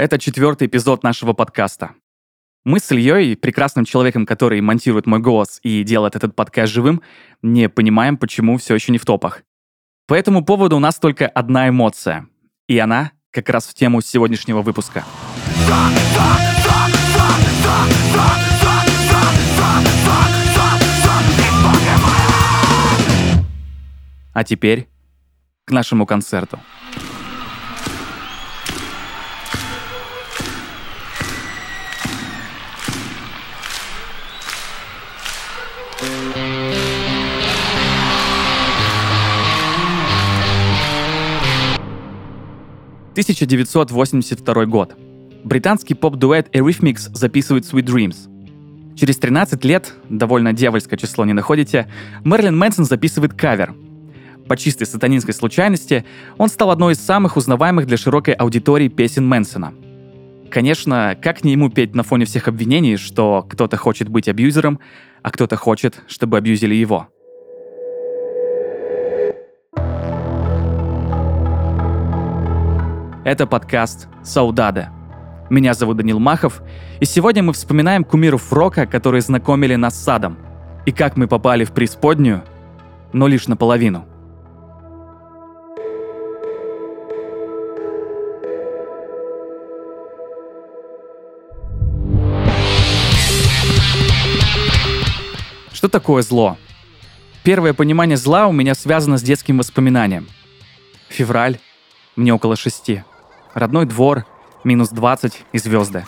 Это четвертый эпизод нашего подкаста. Мы с Ильей, прекрасным человеком, который монтирует мой голос и делает этот подкаст живым, не понимаем, почему все еще не в топах. По этому поводу у нас только одна эмоция. И она как раз в тему сегодняшнего выпуска. А теперь к нашему концерту. 1982 год. Британский поп-дуэт Eurythmics записывает Sweet Dreams. Через 13 лет, довольно дьявольское число не находите, Мерлин Мэнсон записывает кавер. По чистой сатанинской случайности он стал одной из самых узнаваемых для широкой аудитории песен Мэнсона. Конечно, как не ему петь на фоне всех обвинений, что кто-то хочет быть абьюзером, а кто-то хочет, чтобы абьюзили его – Это подкаст «Саудада». Меня зовут Данил Махов, и сегодня мы вспоминаем кумиров рока, которые знакомили нас с садом, и как мы попали в преисподнюю, но лишь наполовину. Что такое зло? Первое понимание зла у меня связано с детским воспоминанием. Февраль, мне около шести. Родной двор, минус 20 и звезды.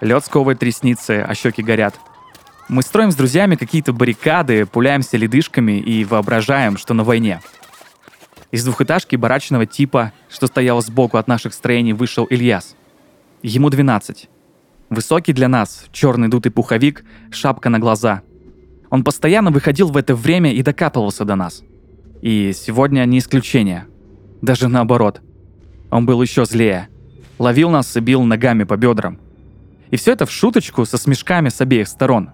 Лед сковывает ресницы, а щеки горят. Мы строим с друзьями какие-то баррикады, пуляемся ледышками и воображаем, что на войне. Из двухэтажки барачного типа, что стоял сбоку от наших строений, вышел Ильяс. Ему 12. Высокий для нас, черный дутый пуховик, шапка на глаза. Он постоянно выходил в это время и докапывался до нас. И сегодня не исключение. Даже наоборот – он был еще злее. Ловил нас и бил ногами по бедрам. И все это в шуточку со смешками с обеих сторон.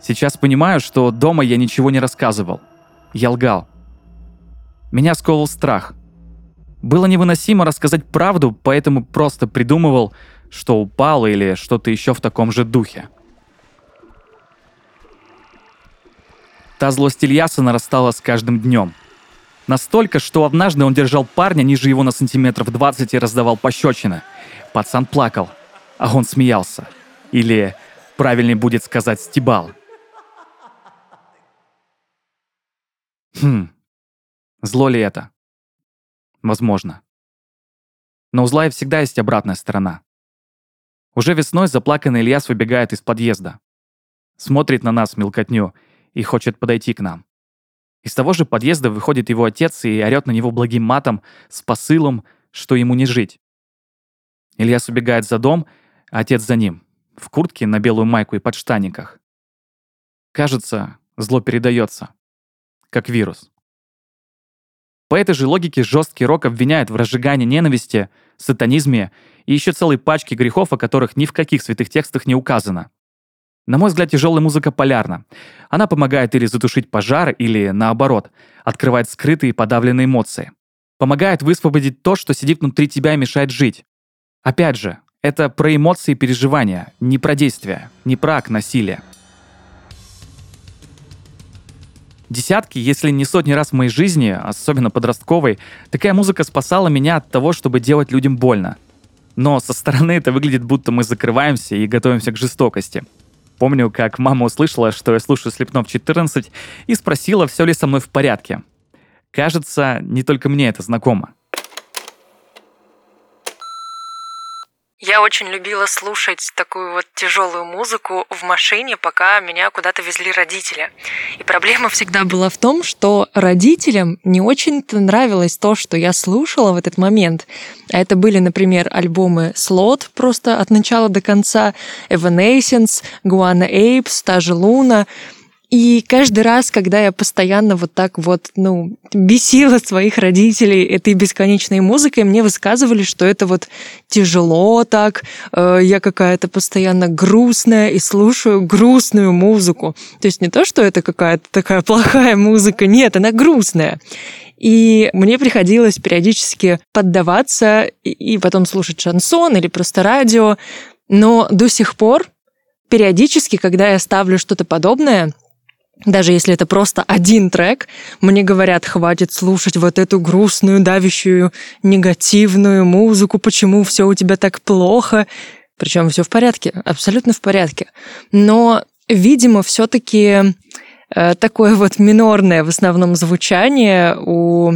Сейчас понимаю, что дома я ничего не рассказывал. Я лгал. Меня сковал страх. Было невыносимо рассказать правду, поэтому просто придумывал, что упал или что-то еще в таком же духе. Та злость Ильяса нарастала с каждым днем – Настолько, что однажды он держал парня ниже его на сантиметров 20 и раздавал пощечины. Пацан плакал, а он смеялся. Или, правильнее будет сказать, стебал. Хм, зло ли это? Возможно. Но у зла всегда есть обратная сторона. Уже весной заплаканный Ильяс выбегает из подъезда. Смотрит на нас мелкотню и хочет подойти к нам. Из того же подъезда выходит его отец и орет на него благим матом с посылом, что ему не жить. Ильяс убегает за дом, а отец за ним, в куртке, на белую майку и подштаниках. Кажется, зло передается, как вирус. По этой же логике жесткий рок обвиняет в разжигании ненависти, сатанизме и еще целой пачке грехов, о которых ни в каких святых текстах не указано. На мой взгляд, тяжелая музыка полярна. Она помогает или затушить пожар, или, наоборот, открывает скрытые подавленные эмоции. Помогает высвободить то, что сидит внутри тебя и мешает жить. Опять же, это про эмоции и переживания, не про действия, не про акт насилия. Десятки, если не сотни раз в моей жизни, особенно подростковой, такая музыка спасала меня от того, чтобы делать людям больно. Но со стороны это выглядит, будто мы закрываемся и готовимся к жестокости – Помню, как мама услышала, что я слушаю Слепнов 14 и спросила, все ли со мной в порядке. Кажется, не только мне это знакомо. Я очень любила слушать такую вот тяжелую музыку в машине, пока меня куда-то везли родители. И проблема всегда была в том, что родителям не очень-то нравилось то, что я слушала в этот момент. А это были, например, альбомы Slot просто от начала до конца, Evanescence, Guana Apes, та же Луна. И каждый раз, когда я постоянно вот так вот, ну, бесила своих родителей этой бесконечной музыкой, мне высказывали, что это вот тяжело так, э, я какая-то постоянно грустная и слушаю грустную музыку. То есть не то, что это какая-то такая плохая музыка, нет, она грустная. и мне приходилось периодически поддаваться и потом слушать шансон или просто радио. Но до сих пор периодически, когда я ставлю что-то подобное, даже если это просто один трек, мне говорят, хватит слушать вот эту грустную, давящую, негативную музыку, почему все у тебя так плохо. Причем все в порядке, абсолютно в порядке. Но, видимо, все-таки э, такое вот минорное в основном звучание у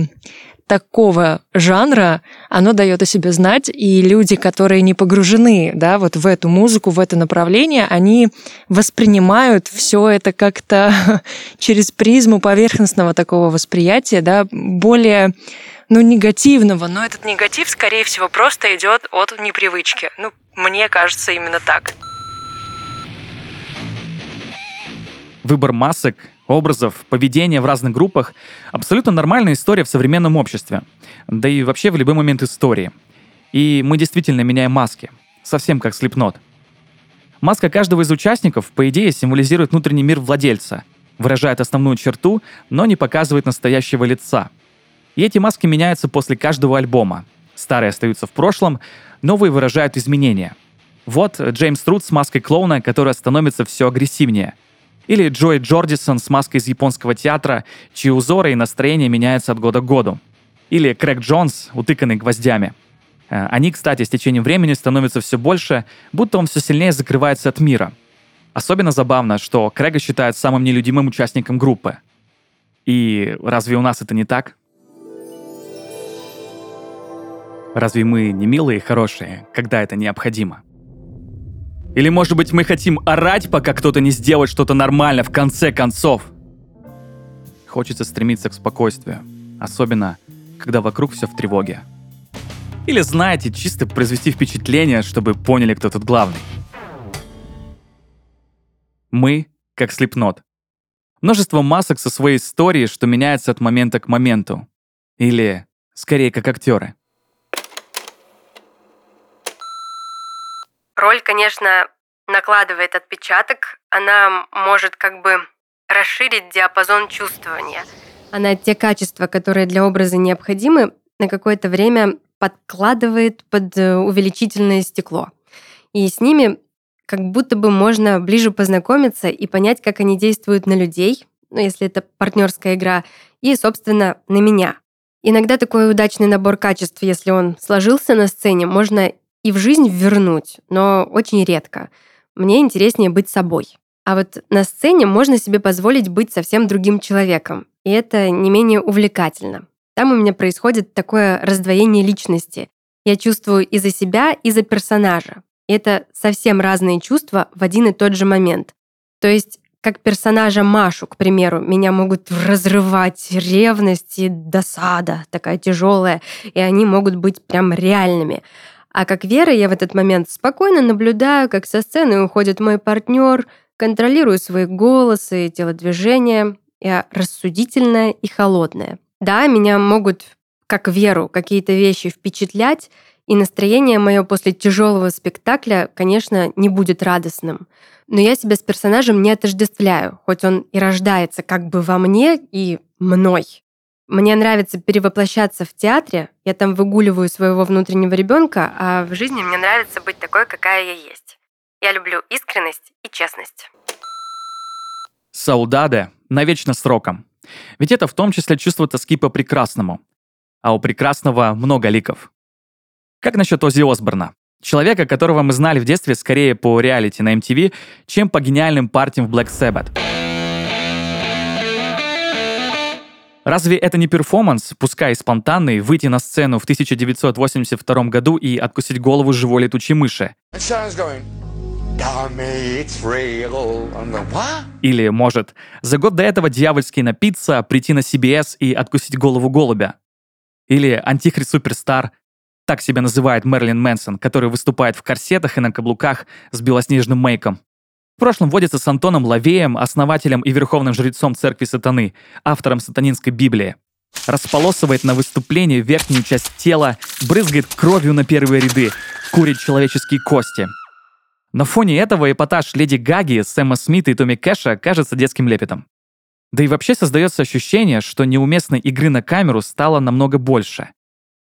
такого жанра, оно дает о себе знать, и люди, которые не погружены, да, вот в эту музыку, в это направление, они воспринимают все это как-то через призму поверхностного такого восприятия, да, более ну, негативного, но этот негатив, скорее всего, просто идет от непривычки. Ну, мне кажется, именно так. Выбор масок образов, поведения в разных группах — абсолютно нормальная история в современном обществе. Да и вообще в любой момент истории. И мы действительно меняем маски. Совсем как слепнот. Маска каждого из участников, по идее, символизирует внутренний мир владельца, выражает основную черту, но не показывает настоящего лица. И эти маски меняются после каждого альбома. Старые остаются в прошлом, новые выражают изменения. Вот Джеймс Трут с маской клоуна, которая становится все агрессивнее — или Джой Джордисон с маской из японского театра, чьи узоры и настроение меняются от года к году. Или Крэг Джонс, утыканный гвоздями. Э, они, кстати, с течением времени становятся все больше, будто он все сильнее закрывается от мира. Особенно забавно, что Крэга считают самым нелюдимым участником группы. И разве у нас это не так? Разве мы не милые и хорошие, когда это необходимо? Или, может быть, мы хотим орать, пока кто-то не сделает что-то нормально в конце концов? Хочется стремиться к спокойствию. Особенно, когда вокруг все в тревоге. Или, знаете, чисто произвести впечатление, чтобы поняли, кто тут главный. Мы как слепнот. Множество масок со своей историей, что меняется от момента к моменту. Или, скорее, как актеры. Роль, конечно, накладывает отпечаток, она может как бы расширить диапазон чувствования. Она те качества, которые для образа необходимы, на какое-то время подкладывает под э, увеличительное стекло. И с ними как будто бы можно ближе познакомиться и понять, как они действуют на людей, ну, если это партнерская игра, и, собственно, на меня. Иногда такой удачный набор качеств, если он сложился на сцене, можно и в жизнь вернуть, но очень редко. Мне интереснее быть собой. А вот на сцене можно себе позволить быть совсем другим человеком. И это не менее увлекательно. Там у меня происходит такое раздвоение личности. Я чувствую и за себя, и за персонажа. И это совсем разные чувства в один и тот же момент. То есть как персонажа Машу, к примеру, меня могут разрывать ревность и досада такая тяжелая, и они могут быть прям реальными. А как Вера я в этот момент спокойно наблюдаю, как со сцены уходит мой партнер, контролирую свои голосы и телодвижения. Я рассудительная и холодная. Да, меня могут, как Веру, какие-то вещи впечатлять, и настроение мое после тяжелого спектакля, конечно, не будет радостным. Но я себя с персонажем не отождествляю, хоть он и рождается как бы во мне и мной. Мне нравится перевоплощаться в театре. Я там выгуливаю своего внутреннего ребенка, а в жизни мне нравится быть такой, какая я есть. Я люблю искренность и честность. Саудаде навечно сроком. Ведь это в том числе чувство тоски по прекрасному. А у прекрасного много ликов. Как насчет Ози Осборна? Человека, которого мы знали в детстве скорее по реалити на MTV, чем по гениальным партиям в Black Sabbath. Разве это не перформанс, пускай спонтанный, выйти на сцену в 1982 году и откусить голову живой летучей мыши? Или, может, за год до этого дьявольски напиться, прийти на CBS и откусить голову голубя? Или Антихрист Суперстар, так себя называет Мерлин Мэнсон, который выступает в корсетах и на каблуках с белоснежным мейком. В прошлом водится с Антоном Лавеем, основателем и верховным жрецом церкви сатаны, автором сатанинской Библии. Располосывает на выступлении верхнюю часть тела, брызгает кровью на первые ряды, курит человеческие кости. На фоне этого эпатаж Леди Гаги, Сэма Смита и Томми Кэша кажется детским лепетом. Да и вообще создается ощущение, что неуместной игры на камеру стало намного больше.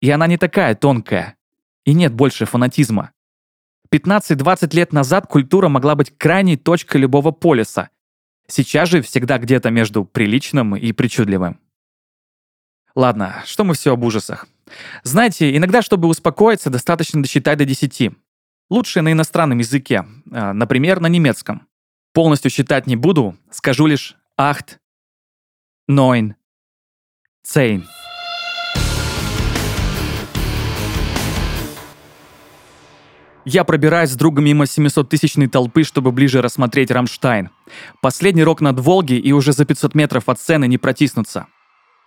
И она не такая тонкая. И нет больше фанатизма. 15-20 лет назад культура могла быть крайней точкой любого полиса. Сейчас же всегда где-то между приличным и причудливым. Ладно, что мы все об ужасах. Знаете, иногда, чтобы успокоиться, достаточно досчитать до 10. Лучше на иностранном языке, а, например, на немецком. Полностью считать не буду, скажу лишь «ахт», «нойн», «цейн». Я пробираюсь с другом мимо 700-тысячной толпы, чтобы ближе рассмотреть Рамштайн. Последний рок над Волги и уже за 500 метров от сцены не протиснуться.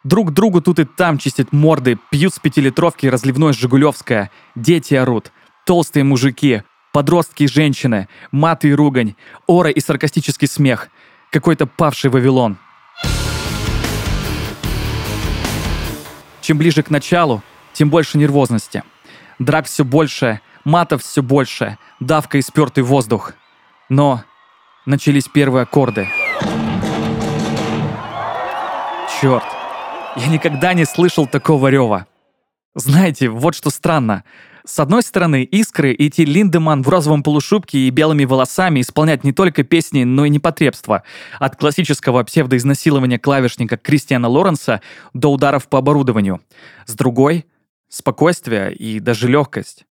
Друг другу тут и там чистят морды, пьют с пятилитровки разливное «Жигулевское», дети орут, толстые мужики, подростки и женщины, маты и ругань, ора и саркастический смех, какой-то павший Вавилон. Чем ближе к началу, тем больше нервозности. Драк все больше, матов все больше, давка и спертый воздух. Но начались первые аккорды. Черт, я никогда не слышал такого рева. Знаете, вот что странно. С одной стороны, Искры и Ти Линдеман в розовом полушубке и белыми волосами исполнять не только песни, но и непотребства. От классического псевдоизнасилования клавишника Кристиана Лоренса до ударов по оборудованию. С другой — спокойствие и даже легкость.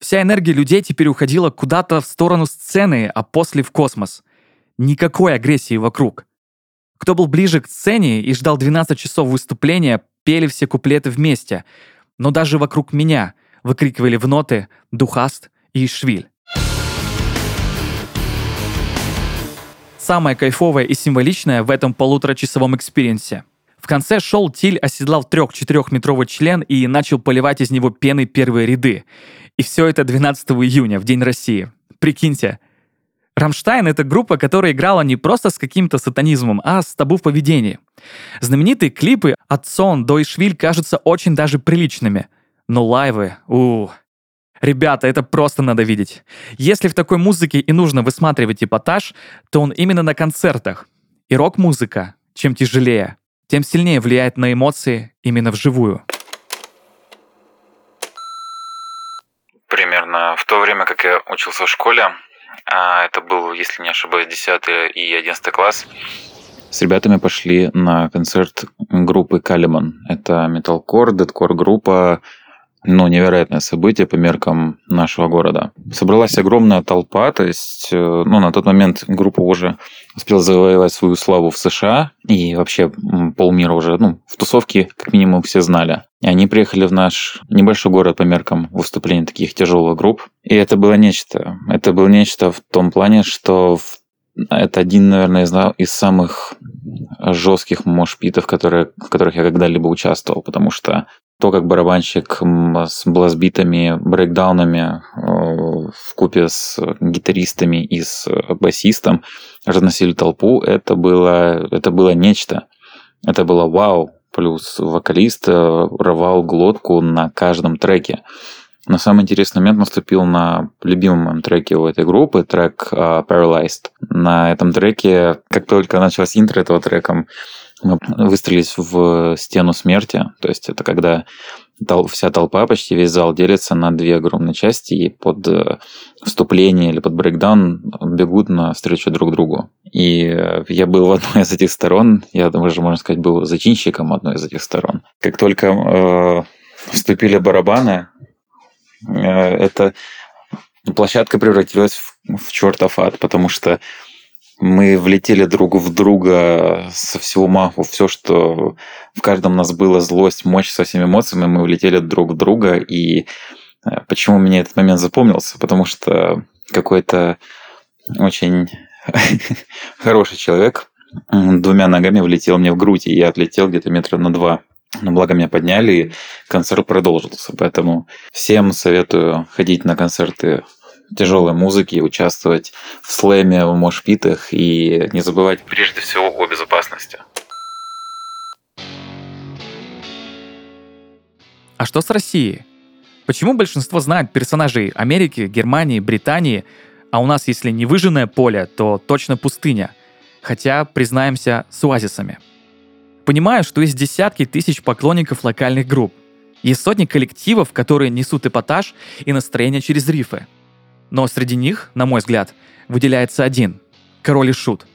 Вся энергия людей теперь уходила куда-то в сторону сцены, а после в космос. Никакой агрессии вокруг. Кто был ближе к сцене и ждал 12 часов выступления, пели все куплеты вместе. Но даже вокруг меня выкрикивали в ноты «Du hast» и «Ich will». Самое кайфовое и символичное в этом полуторачасовом экспириенсе — конце шоу Тилль оседлал трех-четырехметровый член и начал поливать из него пеной первые ряды. И все это 12 июня, в День России. Прикиньте. Рамштайн — это группа, которая играла не просто с каким-то сатанизмом, а с табу в поведении. Знаменитые клипы от Сон до Ишвиль кажутся очень даже приличными. Но лайвы, у Ребята, это просто надо видеть. Если в такой музыке и нужно высматривать эпатаж, то он именно на концертах. И рок-музыка, чем тяжелее, тем сильнее влияет на эмоции именно вживую. Примерно в то время, как я учился в школе, а это был, если не ошибаюсь, 10 и 11 класс, с ребятами пошли на концерт группы Калиман. Это металкор, дедкор группа, ну, невероятное событие по меркам нашего города. Собралась огромная толпа, то есть, э, ну, на тот момент группа уже успела завоевать свою славу в США, и вообще полмира уже, ну, в тусовке как минимум все знали. И они приехали в наш небольшой город по меркам выступлений таких тяжелых групп. И это было нечто. Это было нечто в том плане, что это один, наверное, из, из самых жестких мошпитов, которые, в которых я когда-либо участвовал, потому что то, как барабанщик с блазбитами, брейкдаунами э, в купе с гитаристами и с басистом разносили толпу, это было, это было нечто. Это было вау. Плюс вокалист э, рвал глотку на каждом треке. Но самый интересный момент наступил на любимом треке у этой группы, трек uh, Paralyzed. На этом треке, как только началось интро этого трека, мы выстрелились в стену смерти. То есть это когда тол- вся толпа, почти весь зал делится на две огромные части и под э, вступление или под брейкдаун бегут навстречу друг другу. И э, я был в одной из этих сторон, я даже, можно сказать, был зачинщиком одной из этих сторон. Как только э, вступили барабаны, э, эта площадка превратилась в, в чертов ад, потому что мы влетели друг в друга со всего маху. Все, что в каждом нас было, злость, мощь со всеми эмоциями, мы влетели друг в друга. И э, почему мне этот момент запомнился? Потому что какой-то очень хороший человек двумя ногами влетел мне в грудь, и я отлетел где-то метра на два. Но благо меня подняли, и концерт продолжился. Поэтому всем советую ходить на концерты тяжелой музыки, участвовать в слэме, в мошпитах и не забывать прежде всего о безопасности. А что с Россией? Почему большинство знает персонажей Америки, Германии, Британии, а у нас, если не выжженное поле, то точно пустыня? хотя, признаемся, с оазисами. Понимаю, что есть десятки тысяч поклонников локальных групп. Есть сотни коллективов, которые несут эпатаж и настроение через рифы. Но среди них, на мой взгляд, выделяется один – Король и Шут.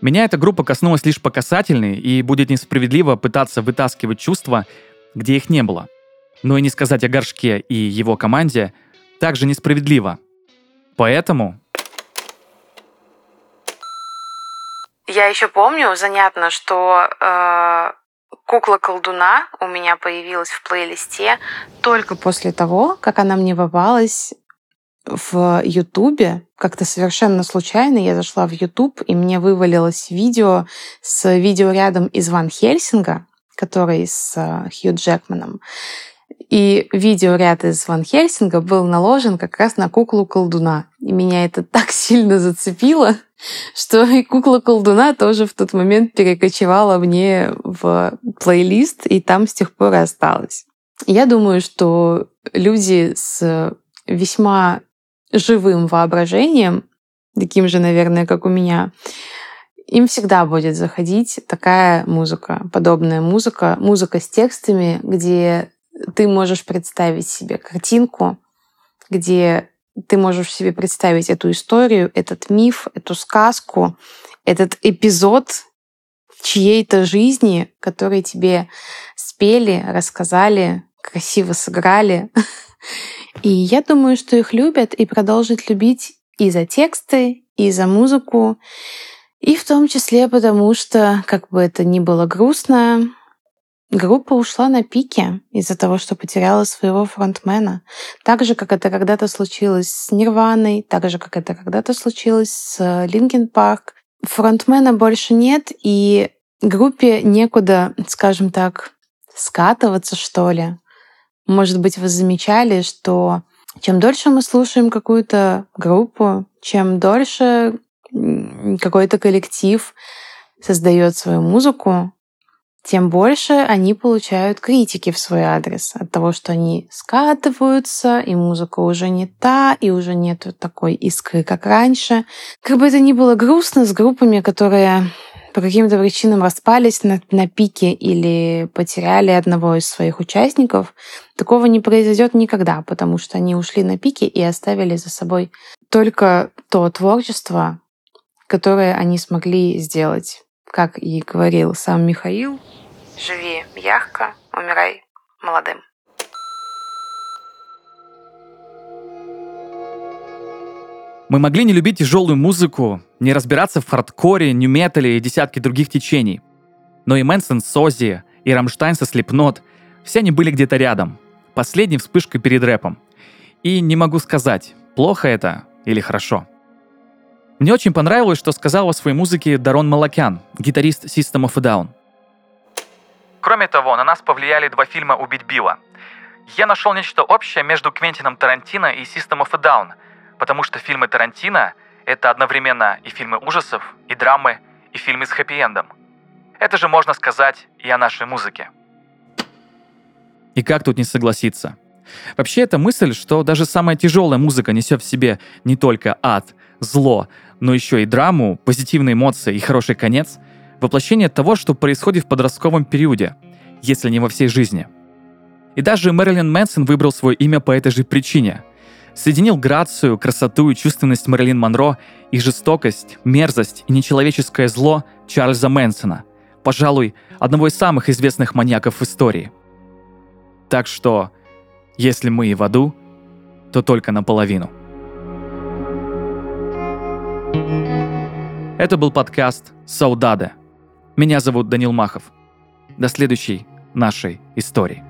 Меня эта группа коснулась лишь по касательной, и будет несправедливо пытаться вытаскивать чувства, где их не было. Но и не сказать о Горшке и его команде также несправедливо. Поэтому Я еще помню, занятно, что э, кукла колдуна у меня появилась в плейлисте только после того, как она мне попалась в Ютубе. Как-то совершенно случайно я зашла в Ютуб, и мне вывалилось видео с видеорядом из Ван Хельсинга, который с э, Хью Джекманом. И видеоряд из Ван Хельсинга был наложен как раз на куклу колдуна. И меня это так сильно зацепило, что и кукла колдуна тоже в тот момент перекочевала мне в плейлист, и там с тех пор и осталась. Я думаю, что люди с весьма живым воображением, таким же, наверное, как у меня, им всегда будет заходить такая музыка, подобная музыка, музыка с текстами, где ты можешь представить себе картинку, где ты можешь себе представить эту историю, этот миф, эту сказку, этот эпизод чьей-то жизни, который тебе спели, рассказали, красиво сыграли. И я думаю, что их любят и продолжат любить и за тексты, и за музыку, и в том числе потому, что, как бы это ни было грустно, Группа ушла на пике из-за того, что потеряла своего фронтмена. Так же, как это когда-то случилось с Нирваной, так же, как это когда-то случилось с Линкен Парк. Фронтмена больше нет, и группе некуда, скажем так, скатываться, что ли. Может быть, вы замечали, что чем дольше мы слушаем какую-то группу, чем дольше какой-то коллектив создает свою музыку, тем больше они получают критики в свой адрес от того, что они скатываются, и музыка уже не та, и уже нет такой искры, как раньше. Как бы это ни было грустно с группами, которые по каким-то причинам распались на, на пике или потеряли одного из своих участников, такого не произойдет никогда, потому что они ушли на пике и оставили за собой только то творчество, которое они смогли сделать. Как и говорил сам Михаил, Живи мягко, умирай молодым. Мы могли не любить тяжелую музыку, не разбираться в хардкоре, нью-метале и десятки других течений. Но и Мэнсон с Ози, и Рамштайн со Slipknot, все они были где-то рядом. Последней вспышкой перед рэпом. И не могу сказать, плохо это или хорошо. Мне очень понравилось, что сказал о своей музыке Дарон Малакян, гитарист System of a Down. Кроме того, на нас повлияли два фильма «Убить Билла». Я нашел нечто общее между Квентином Тарантино и System of a Down, потому что фильмы Тарантино — это одновременно и фильмы ужасов, и драмы, и фильмы с хэппи-эндом. Это же можно сказать и о нашей музыке. И как тут не согласиться? Вообще, эта мысль, что даже самая тяжелая музыка несет в себе не только ад, зло, но еще и драму, позитивные эмоции и хороший конец, воплощение того, что происходит в подростковом периоде, если не во всей жизни. И даже Мэрилин Мэнсон выбрал свое имя по этой же причине. Соединил грацию, красоту и чувственность Мэрилин Монро и жестокость, мерзость и нечеловеческое зло Чарльза Мэнсона, пожалуй, одного из самых известных маньяков в истории. Так что, если мы и в аду, то только наполовину. Это был подкаст «Саудаде», меня зовут Данил Махов. До следующей нашей истории.